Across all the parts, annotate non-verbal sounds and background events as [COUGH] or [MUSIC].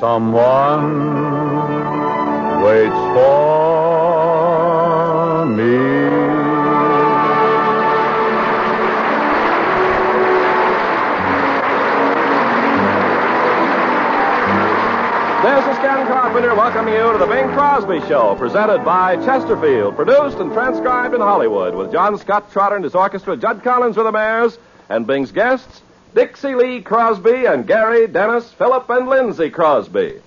Someone waits for me. This is Ken Carpenter welcoming you to the Bing Crosby Show, presented by Chesterfield, produced and transcribed in Hollywood, with John Scott Trotter and his orchestra, Jud Conlon's Rhythmaires, and Bing's guests, Dixie Lee Crosby and Gary, Dennis, Philip, and Lindsay Crosby.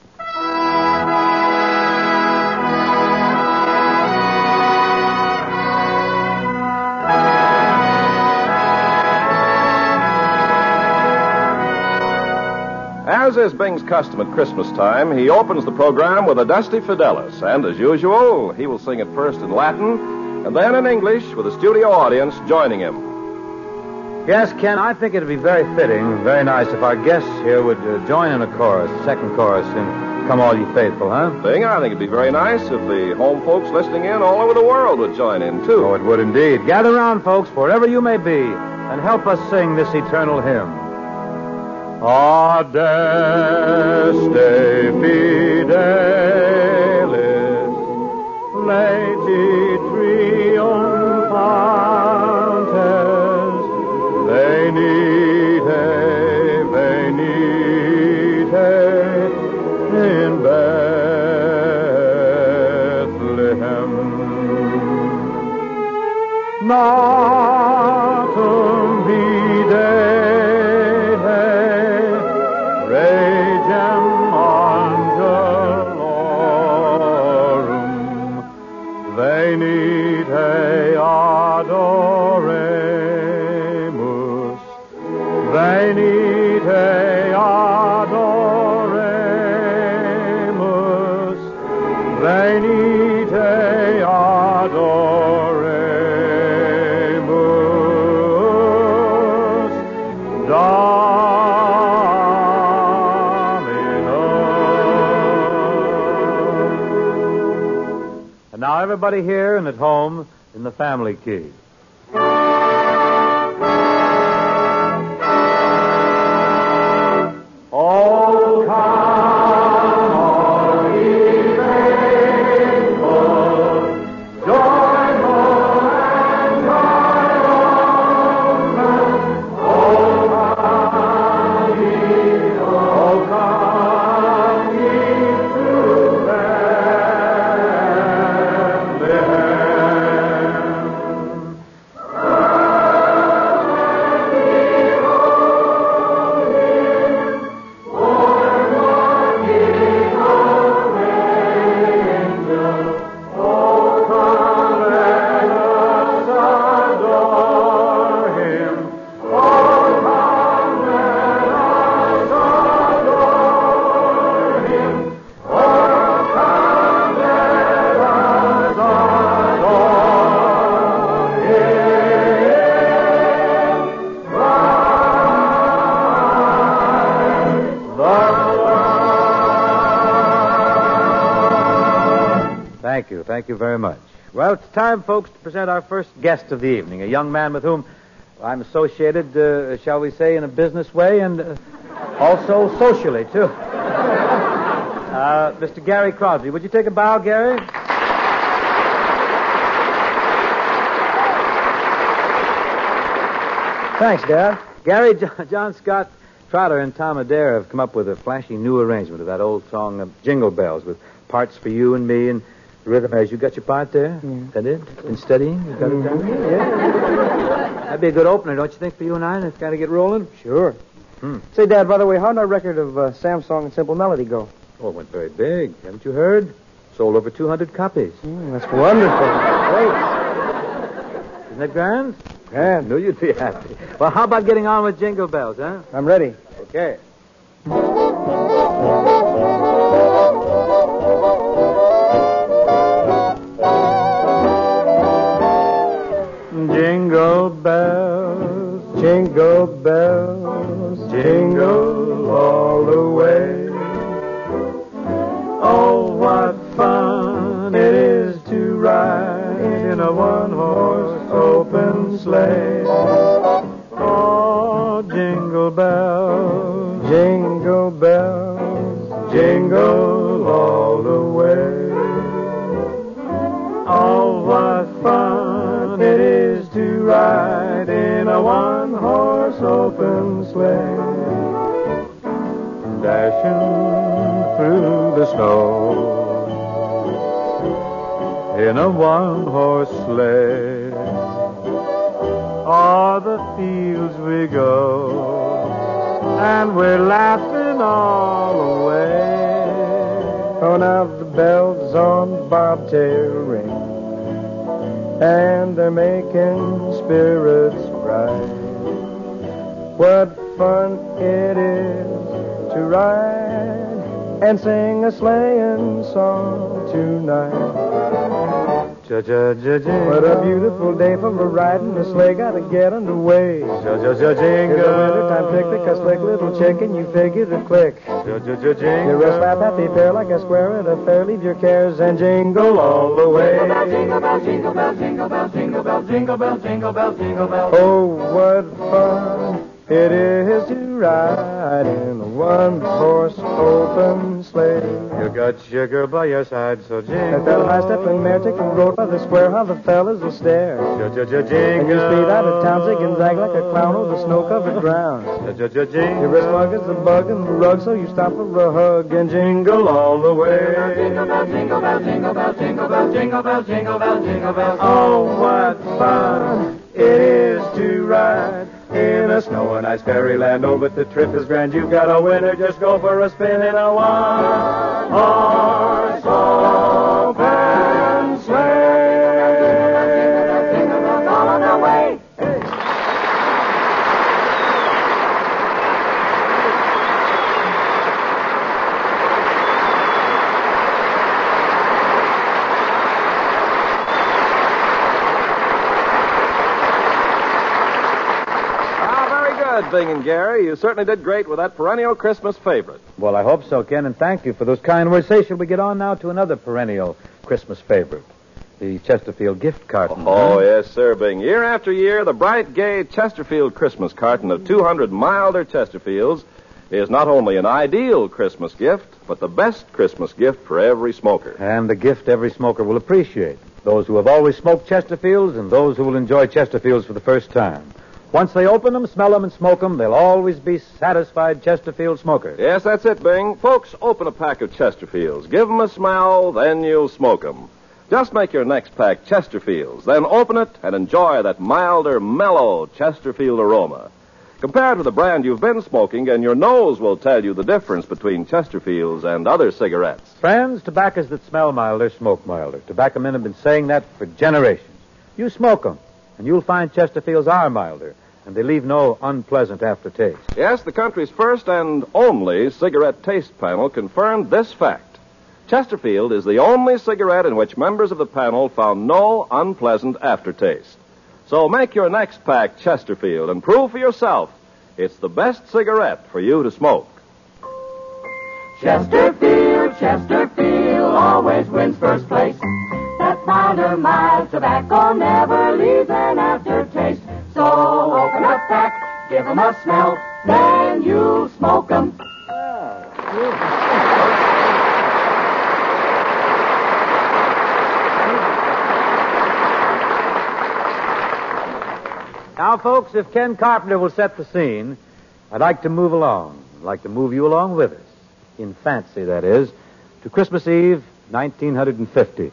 As is Bing's custom at Christmas time, he opens the program with Adeste Fidelis, and as usual, he will sing it first in Latin and then in English with a studio audience joining him. Yes, Ken, I think it'd be very fitting, very nice if our guests here would uh, join in a chorus, second chorus, in Come All Ye Faithful, huh? Bing, I think it'd be very nice if the home folks listening in all over the world would join in, too. Oh, it would indeed. Gather round, folks, wherever you may be, and help us sing this eternal hymn. Adeste fidelis, laeti triumphantes, Bethlehem. Natum everybody here and at home in the family key. Thank you very much. Well, it's time, folks, to present our first guest of the evening, a young man with whom I'm associated, uh, shall we say, in a business way and uh, also socially, too. [LAUGHS] Uh, Mr. Gary Crosby. Would you take a bow, Gary? Thanks, Dad. Gary, John Scott Trotter, and Tom Adair have come up with a flashy new arrangement of that old song, Jingle Bells, with parts for you and me and rhythm as you got your part there. That it? Been studying? You got it down? Yeah. That'd be a good opener, don't you think, for you and I? Let's kind of get rolling. Sure. Say, Dad, by the way, how'd our record of uh, Sam's song and Simple Melody go? Oh, it went very big. Haven't you heard? Sold over 200 copies. Mm, that's wonderful. Great. Isn't that grand? Yeah, I knew you'd be happy. Well, how about getting on with Jingle Bells, huh? I'm ready. Okay. Bells, jingle bells, ride and sing a sleighing song tonight. Ja-ja-ja-jingle. What a beautiful day for a riding. The sleigh gotta get underway. Ja-ja-ja-jingle. It's a wintertime picnic, a slick little chicken, you figure to click. Ja-ja-ja-jingle. You're a slap happy pair like a square at a fair. Leave your cares and jingle all the way. Jingle bell, jingle bell, jingle bell, jingle bell, jingle bell, jingle bell, jingle bell. Oh, what fun it is to ride in a one-horse open sleigh. You got sugar by your side, so jingle. That fella high stepping mare taking road by the square, how the fellas will stare. And you speed out of town, zig and zag like a clown over snow-covered ground. Ja-ja-ja-jingle. You're as smug as a bug in the rug, so you stop for a hug and jingle all the way. Oh, what fun it is to ride in a snow and ice fairyland. Oh, but the trip is grand. You've got a winner. Just go for a spin in a one Bing and Gary. You certainly did great with that perennial Christmas favorite. Well, I hope so, Ken, and thank you for those kind words. Say, shall we get on now to another perennial Christmas favorite? The Chesterfield gift carton. Oh, huh? yes, sir, Bing. Year after year, the bright, gay Chesterfield Christmas carton of 200 milder Chesterfields is not only an ideal Christmas gift, but the best Christmas gift for every smoker. And the gift every smoker will appreciate. Those who have always smoked Chesterfields and those who will enjoy Chesterfields for the first time. Once they open them, smell them, and smoke them, they'll always be satisfied Chesterfield smokers. Yes, that's it, Bing. Folks, open a pack of Chesterfields. Give 'em a smell, then you'll smoke 'em. Just make your next pack Chesterfields, then open it and enjoy that milder, mellow Chesterfield aroma. Compared to the brand you've been smoking, and your nose will tell you the difference between Chesterfields and other cigarettes. Friends, tobaccos that smell milder smoke milder. Tobacco men have been saying that for generations. You smoke them, and you'll find Chesterfields are milder, and they leave no unpleasant aftertaste. Yes, the country's first and only cigarette taste panel confirmed this fact. Chesterfield is the only cigarette in which members of the panel found no unpleasant aftertaste. So make your next pack Chesterfield and prove for yourself it's the best cigarette for you to smoke. Chesterfield, Chesterfield always wins first place. That milder, mild tobacco never leaves an aftertaste. So open up pack, give 'em a smell, then you'll smoke 'em. Now Now, folks, if Ken Carpenter will set the scene, I'd like to move along. I'd like to move you along with us. In fancy, that is, to Christmas Eve, 1950.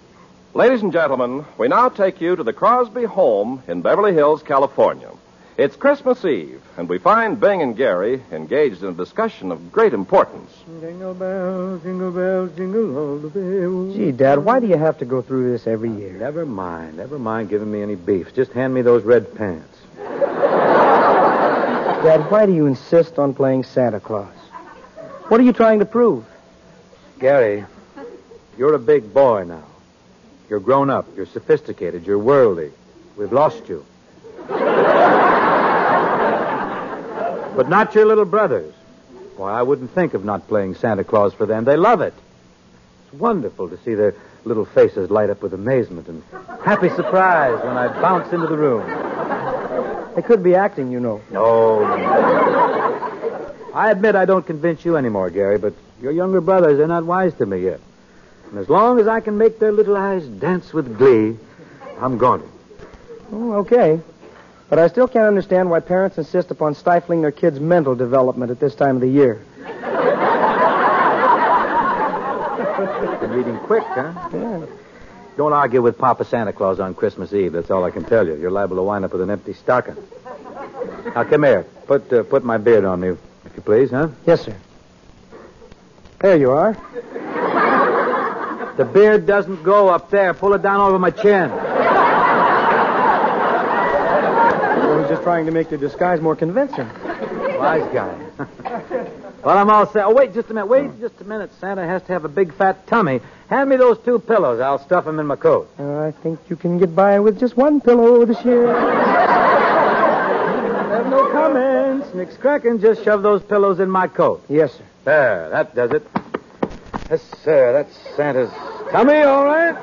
Ladies and gentlemen, we now take you to the Crosby home in Beverly Hills, California. It's Christmas Eve, and we find Bing and Gary engaged in a discussion of great importance. Jingle bells, jingle bells, jingle all the bells. Gee, Dad, why do you have to go through this every year? Never mind. Never mind giving me any beef. Just hand me those red pants. [LAUGHS] Dad, why do you insist on playing Santa Claus? What are you trying to prove? Gary, you're a big boy now. You're grown up. You're sophisticated. You're worldly. We've lost you. but not your little brothers. Why, I wouldn't think of not playing Santa Claus for them. They love it. It's wonderful to see their little faces light up with amazement and happy surprise when I bounce into the room. They could be acting, you know. No. I admit I don't convince you anymore, Gary, but your younger brothers, they're not wise to me yet. And as long as I can make their little eyes dance with glee, I'm going. Oh, okay. But I still can't understand why parents insist upon stifling their kids' mental development at this time of the year. Been reading quick, huh? Yeah. Don't argue with Papa Santa Claus on Christmas Eve. That's all I can tell you. You're liable to wind up with an empty stocking. Now, come here. Put uh, put my beard on me, if you please, huh? Yes, sir. There you are. The beard doesn't go up there. Pull it down over my chin. I was just trying to make the disguise more convincing. Wise guy. [LAUGHS] well, I'm all set. Oh, wait just a minute. Wait just a minute. Santa has to have a big fat tummy. Hand me those two pillows. I'll stuff them in my coat. Uh, I think you can get by with just one pillow this year. have no comments. Nick's cracking. Just shove those pillows in my coat. Yes, sir. There, that does it. Yes, sir. That's Santa's tummy, all right?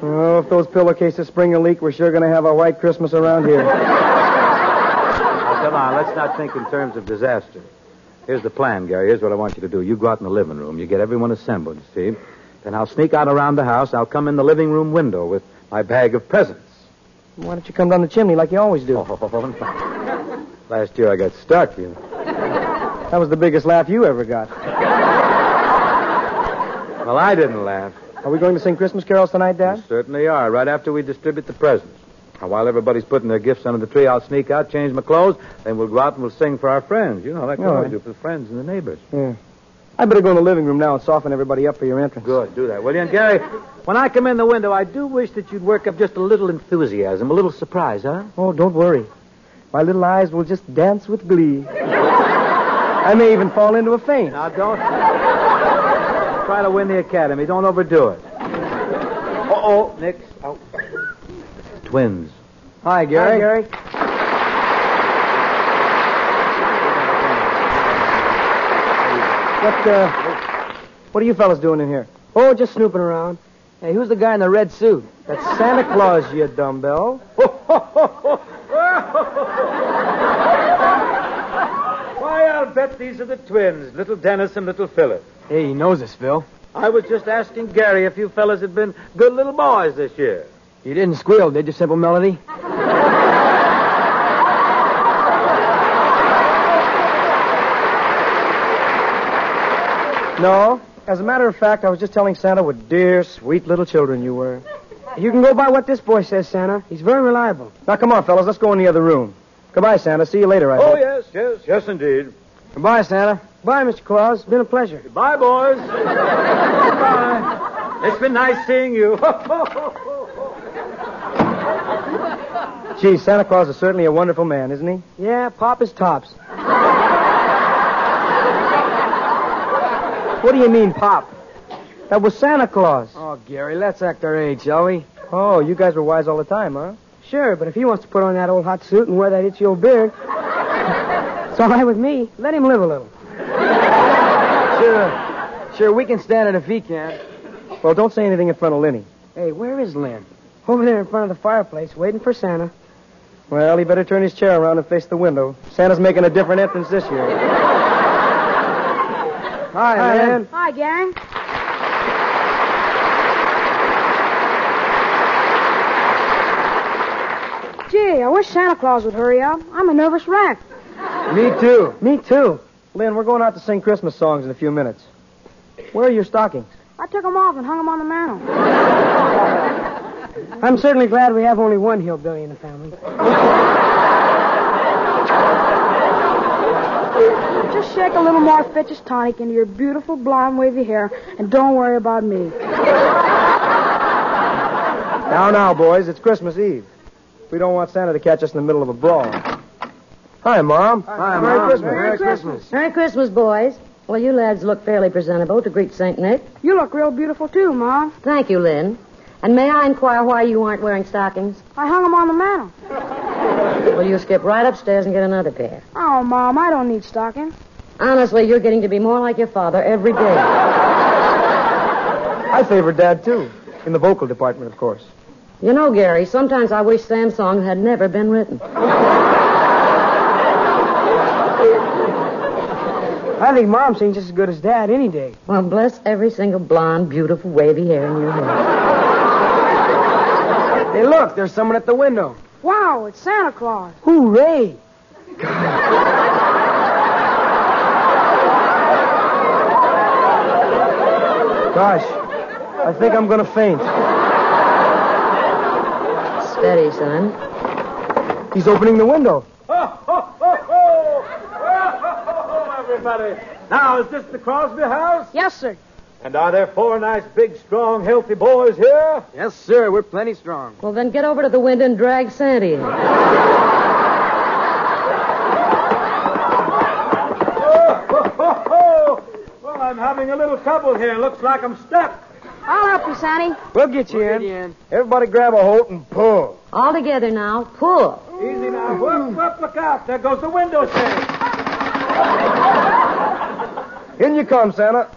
Oh, if those pillowcases spring a leak, we're sure going to have a white Christmas around here. Now, come on. Let's not think in terms of disaster. Here's the plan, Gary. Here's what I want you to do. You go out in the living room. You get everyone assembled, you see. Then I'll sneak out around the house. I'll come in the living room window with my bag of presents. Why don't you come down the chimney like you always do? Oh, [LAUGHS] Last year I got stuck, you know. That was the biggest laugh you ever got. Well, I didn't laugh. Are we going to sing Christmas carols tonight, Dad? We Certainly are, right after we distribute the presents. Now, while everybody's putting their gifts under the tree, I'll sneak out, change my clothes, then we'll go out and we'll sing for our friends. You know, like we All right. do for the friends and the neighbors. Yeah. I better go in the living room now and soften everybody up for your entrance. Good, do that, will you? And Gary, when I come in the window, I do wish that you'd work up just a little enthusiasm, a little surprise, huh? Oh, don't worry. My little eyes will just dance with glee. [LAUGHS] I may even fall into a faint. Now, don't try to win the academy. Don't overdo it. Nick. Oh. Twins. Hi, Gary. Hi, Gary. What, uh, what are you fellas doing in here? Oh, just snooping around. Hey, who's the guy in the red suit? That's Santa Claus, you dumbbell. [LAUGHS] Why, I'll bet these are the twins, little Dennis and little Philip. Hey, he knows us, Phil. I was just asking Gary if you fellas had been good little boys this year. You didn't squeal, did you, Simple Melody? No. As a matter of fact, I was just telling Santa what dear, sweet little children you were. You can go by what this boy says, Santa. He's very reliable. Now, come on, fellas. Let's go in the other room. Goodbye, Santa. See you later, I hope. Oh, hope. yes, yes, yes, indeed. Goodbye, Santa. Bye, Mr. Claus. Been a pleasure. Goodbye, boys. Goodbye. It's been nice seeing you. [LAUGHS] Gee, Santa Claus is certainly a wonderful man, isn't he? Yeah, pop is tops. What do you mean, Pop? That was Santa Claus. Oh, Gary, let's act our age, shall we? Oh, you guys were wise all the time, huh? Sure, but if he wants to put on that old hot suit and wear that itchy old beard, [LAUGHS] it's all right with me. Let him live a little. Sure. Sure, we can stand it if he can't. Well, don't say anything in front of Lenny. Hey, where is Lynn? Over there in front of the fireplace, waiting for Santa. Well, he better turn his chair around and face the window. Santa's making a different entrance this year. Hi, Hi, man. Lynn. Hi, gang. Gee, I wish Santa Claus would hurry up. I'm a nervous wreck. Me too. Me too. Lynn, we're going out to sing Christmas songs in a few minutes. Where are your stockings? I took them off and hung them on the mantel. [LAUGHS] I'm certainly glad we have only one hillbilly in the family. [LAUGHS] Just shake a little more Fitch's tonic into your beautiful blonde wavy hair, and don't worry about me. Now, now, boys, it's Christmas Eve. We don't want Santa to catch us in the middle of a brawl. Hi, Mom. Hi, Merry Mom. Christmas. Merry Christmas. Merry Christmas, boys. Well, you lads look fairly presentable to greet St. Nick. You look real beautiful, too, Mom. Thank you, Lynn. And may I inquire why you aren't wearing stockings? I hung 'em on the mantel. Well, you skip right upstairs and get another pair. Oh, Mom, I don't need stockings. Honestly, you're getting to be more like your father every day. I favor Dad, too. In the vocal department, of course. You know, Gary, sometimes I wish Sam's song had never been written. I think Mom sings just as good as Dad any day. Well, bless every single blonde, beautiful, wavy hair in your head. Hey, look, there's someone at the window. Wow, it's Santa Claus. Hooray! Gosh, I think I'm going to faint. Steady, son. He's opening the window. Oh. Everybody. Now, is this the Crosby house? Yes, sir. And are there four nice, big, strong, healthy boys here? Yes, sir. We're plenty strong. Well, then get over to the window and drag Sandy in. [LAUGHS] well, I'm having a little trouble here. Looks like I'm stuck. I'll help you, Sandy. We'll get you in. Everybody grab a hold and pull. All together now. Pull. Easy now. Whoop, whoop, look out. There goes the window shade. In you come, Santa.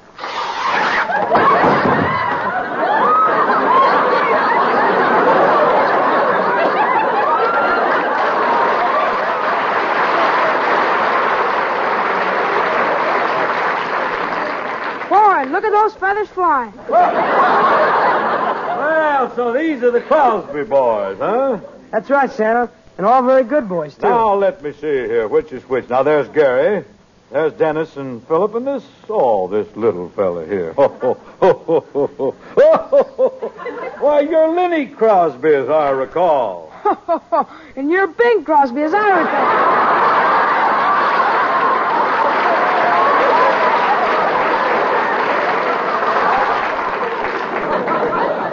Boy, look at those feathers flying. Well, so these are the Crosby boys, huh? That's right, Santa. And all very good boys, too. Now, let me see here. Which is which? Now, there's Gary. There's Dennis and Philip, and this, oh, this little fella here. Ho, ho, ho, ho, ho, ho. Oh, ho, ho, ho. Why, you're Lenny Crosby, as I recall. [LAUGHS] and you're Bing Crosby, as I recall.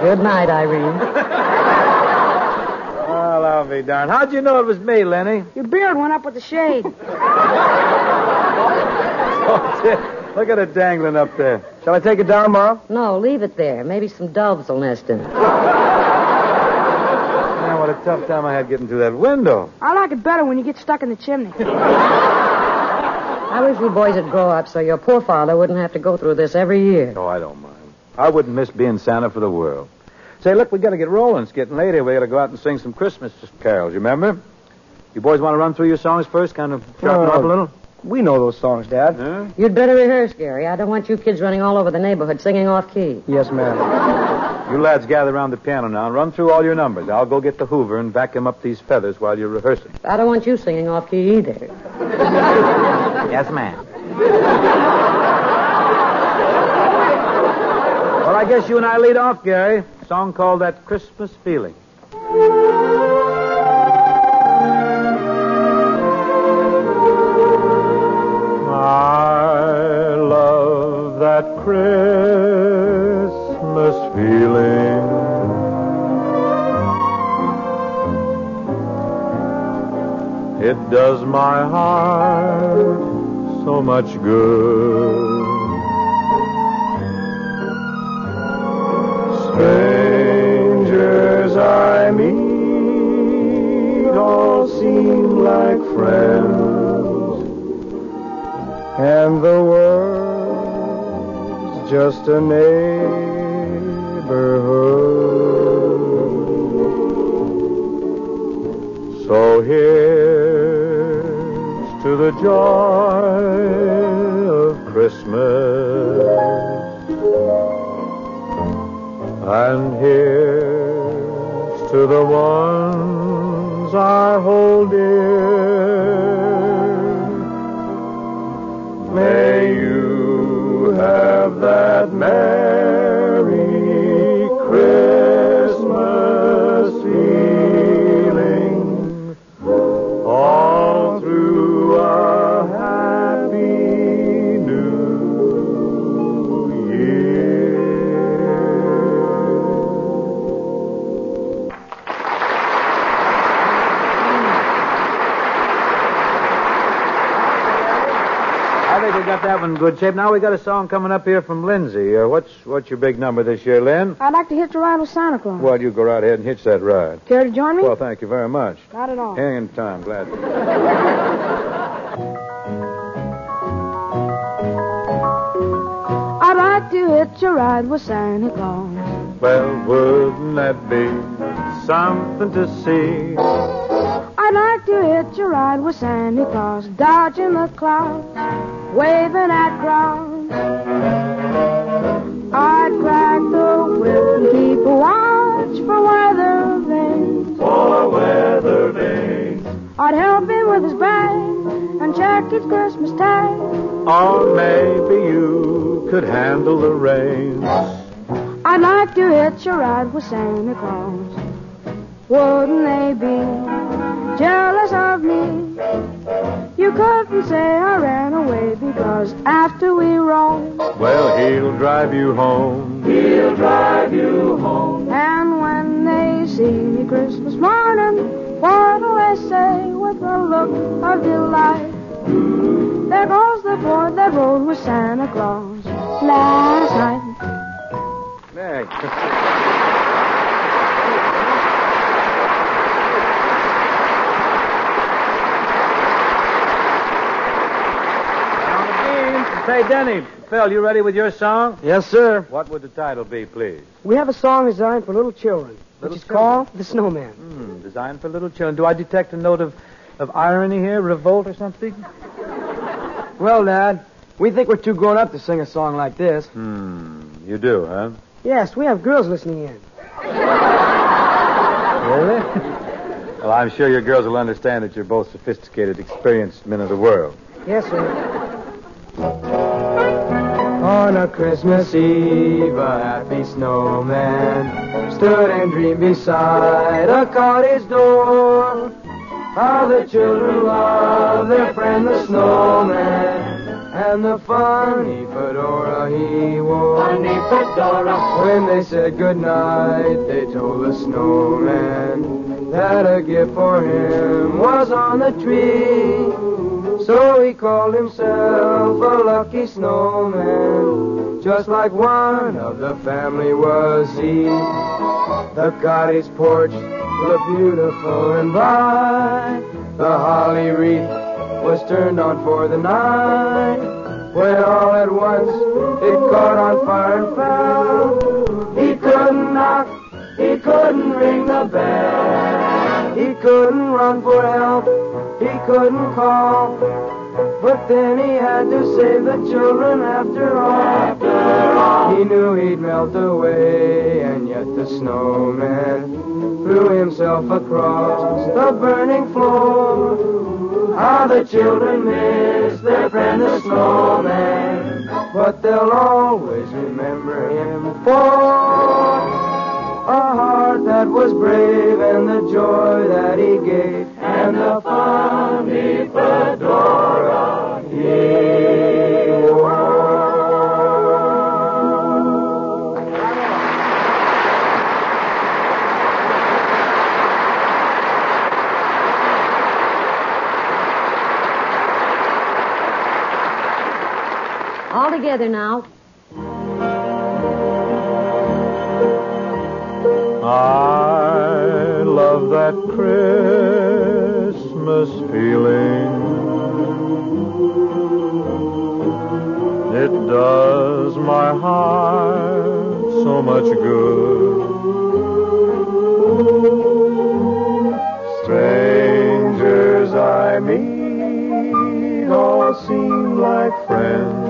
Good night, Irene. I'll be darned. How'd you know it was me, Lenny? Your beard went up with the shade. [LAUGHS] Oh, Look at it dangling up there. Shall I take it down, Mom? No, leave it there. Maybe some doves will nest in it. Man, what a tough time I had getting through that window. I like it better when you get stuck in the chimney. I wish you boys would grow up so your poor father wouldn't have to go through this every year. Oh, I don't mind. I wouldn't miss being Santa for the world. Say, look, we got to get rolling. It's getting late here. We got to go out and sing some Christmas carols. You remember? You boys want to run through your songs first, kind of sharpen Oh. up a little? We know those songs, Dad. Huh? You'd better rehearse, Gary. I don't want you kids running all over the neighborhood singing off key. Yes, ma'am. You lads gather around the piano now and run through all your numbers. I'll go get the Hoover and vacuum up these feathers while you're rehearsing. I don't want you singing off key either. [LAUGHS] Yes, ma'am. Well, I guess you and I lead off, Gary. Song called That Christmas Feeling. I love that Christmas feeling. It does my heart so much good. Like friends, And the world's just a neighborhood. So here's to the joy good shape. Now we got a song coming up here from Lindsay. Uh, what's what's your big number this year, Lynn? I'd like to hitch a ride with Santa Claus. Well, you go right ahead and hitch that ride. Care to join me? Well, thank you very much. Not at all. Hang in time, glad. to. I'd like to hitch a ride with Santa Claus. Well, wouldn't that be something to see? I'd like to hitch a ride with Santa Claus, dodging the clouds, waving at crowds. I'd crack the whip and keep a watch for weather vanes. For weather vanes. I'd help him with his bag and check his Christmas tag. Or maybe you could handle the reins. I'd like to hitch a ride with Santa Claus. Wouldn't they be jealous of me? You couldn't say I ran away because after we roamed, Well, he'll drive you home. He'll drive you home. and when they see me Christmas morning, what'll they say with a look of delight? There goes the boy that rode with Santa Claus last night. Hey. Say, Denny, Phil, you ready with your song? Yes, sir. What would the title be, please? We have a song designed for little children, Little which is children. called The Snowman. Hmm, designed for little children. Do I detect a note of, of irony here, revolt or something? [LAUGHS] Well, Dad, we think we're too grown up to sing a song like this. Hmm, you do, huh? Yes, we have girls listening in. Really? Well, I'm sure your girls will understand that you're both sophisticated, experienced men of the world. Yes, sir. On a Christmas Eve, a happy snowman stood and dreamed beside a cottage door. How the children loved their friend the snowman and the funny fedora he wore. Funny fedora. When they said goodnight, they told the snowman that a gift for him was on the tree. So he called himself a lucky snowman, just like one of the family was he. The cottage porch looked beautiful and bright. The holly wreath was turned on for the night. When all at once it caught on fire and fell. He couldn't knock, he couldn't ring the bell. He couldn't run for help, he couldn't call. But then he had to save the children after all. After all. He knew he'd melt away, and yet the snowman threw himself across the burning floor. How the children miss their friend the snowman, but they'll always remember him for a heart that was brave and the joy that he gave and. All together now. I love that feeling. It does my heart so much good. Strangers I meet all seem like friends.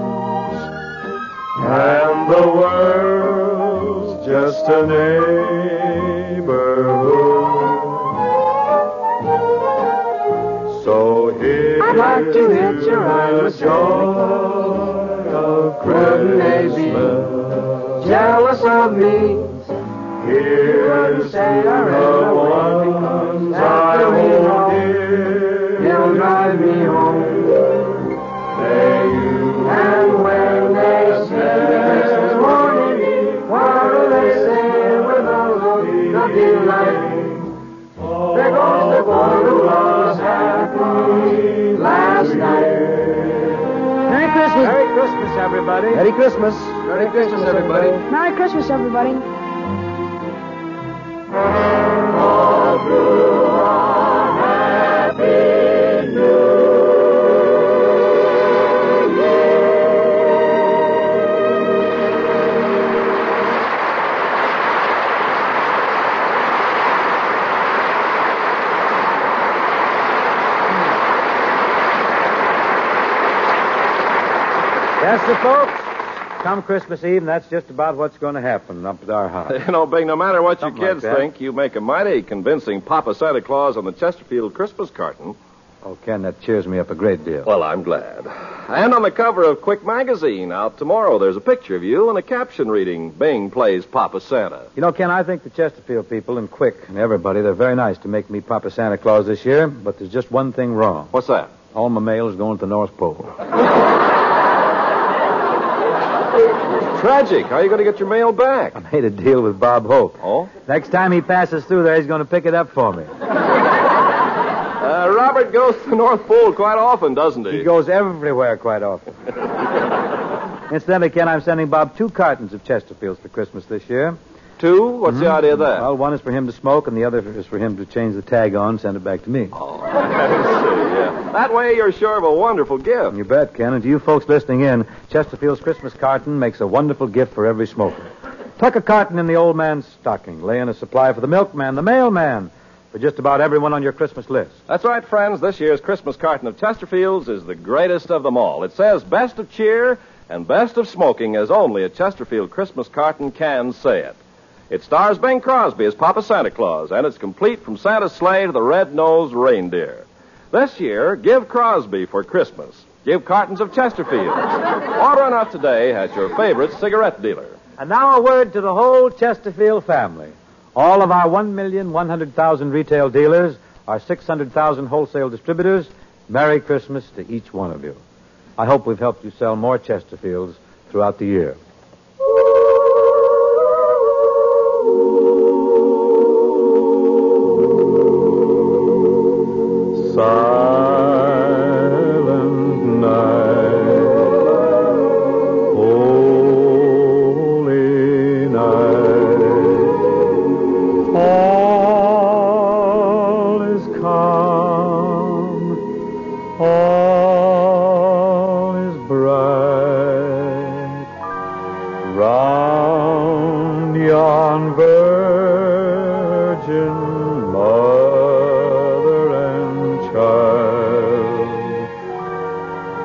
And the world's just a neighborhood. The joy of Christmas. Jealous of me. Here to say the ones I hold dear. He'll drive me home. May Christmas. Merry Christmas, everybody. Merry Christmas. Merry Christmas, everybody. Merry Christmas, everybody. Folks. Come Christmas Eve, and that's just about what's going to happen up at our house. [LAUGHS] You know, Bing, no matter what Something your kids that. think, you make a mighty convincing Papa Santa Claus on the Chesterfield Christmas carton. Oh, Ken, that cheers me up a great deal. Well, I'm glad. And on the cover of Quick Magazine out tomorrow, there's a picture of you and a caption reading, Bing plays Papa Santa. You know, Ken, I think the Chesterfield people and Quick and everybody, they're very nice to make me Papa Santa Claus this year, but there's just one thing wrong. What's that? All my mail is going to the North Pole. [LAUGHS] Tragic. How are you going to get your mail back? I made a deal with Bob Hope. Oh? Next time he passes through there, he's going to pick it up for me. Uh, Robert goes to the North Pole quite often, doesn't he? He goes everywhere quite often. [LAUGHS] Incidentally, Ken, I'm sending Bob two cartons of Chesterfields for Christmas this year. Two? What's the idea of that? Well, one is for him to smoke, and the other is for him to change the tag on and send it back to me. Oh, [LAUGHS] I see, yeah. That way you're sure of a wonderful gift. You bet, Ken. And to you folks listening in, Chesterfield's Christmas carton makes a wonderful gift for every smoker. Tuck a carton in the old man's stocking. Lay in a supply for the milkman, the mailman, for just about everyone on your Christmas list. That's right, friends. This year's Christmas carton of Chesterfield's is the greatest of them all. It says best of cheer and best of smoking as only a Chesterfield Christmas carton can say it. It stars Bing Crosby as Papa Santa Claus, and it's complete from Santa's sleigh to the red-nosed reindeer. This year, give Crosby for Christmas. Give cartons of Chesterfields. Order enough today at your favorite cigarette dealer. And now a word to the whole Chesterfield family. All of our 1,100,000 retail dealers, our 600,000 wholesale distributors, Merry Christmas to each one of you. I hope we've helped you sell more Chesterfields throughout the year.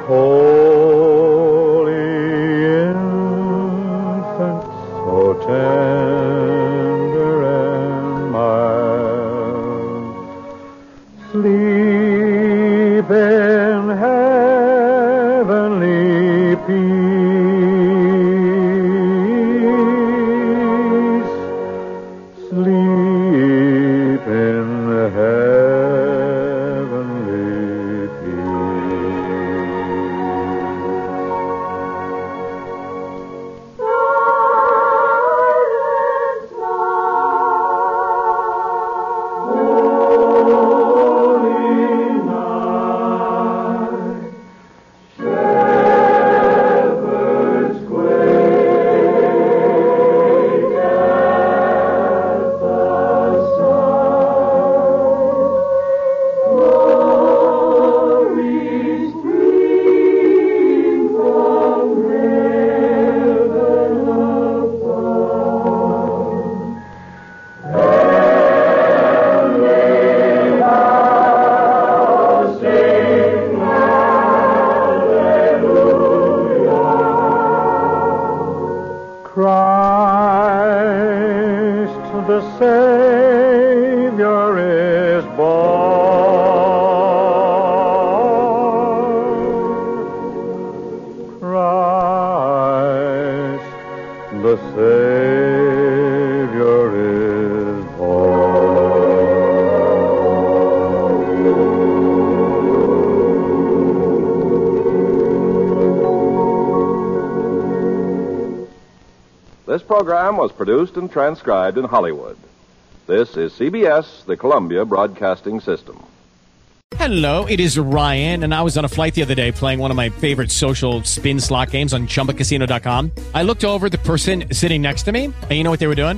哦。Was produced and transcribed in Hollywood. This is CBS, the Columbia Broadcasting System. Hello, it is Ryan, and I was on a flight the other day playing one of my favorite social spin slot games on chumbacasino.com. I looked over the person sitting next to me, and you know what they were doing?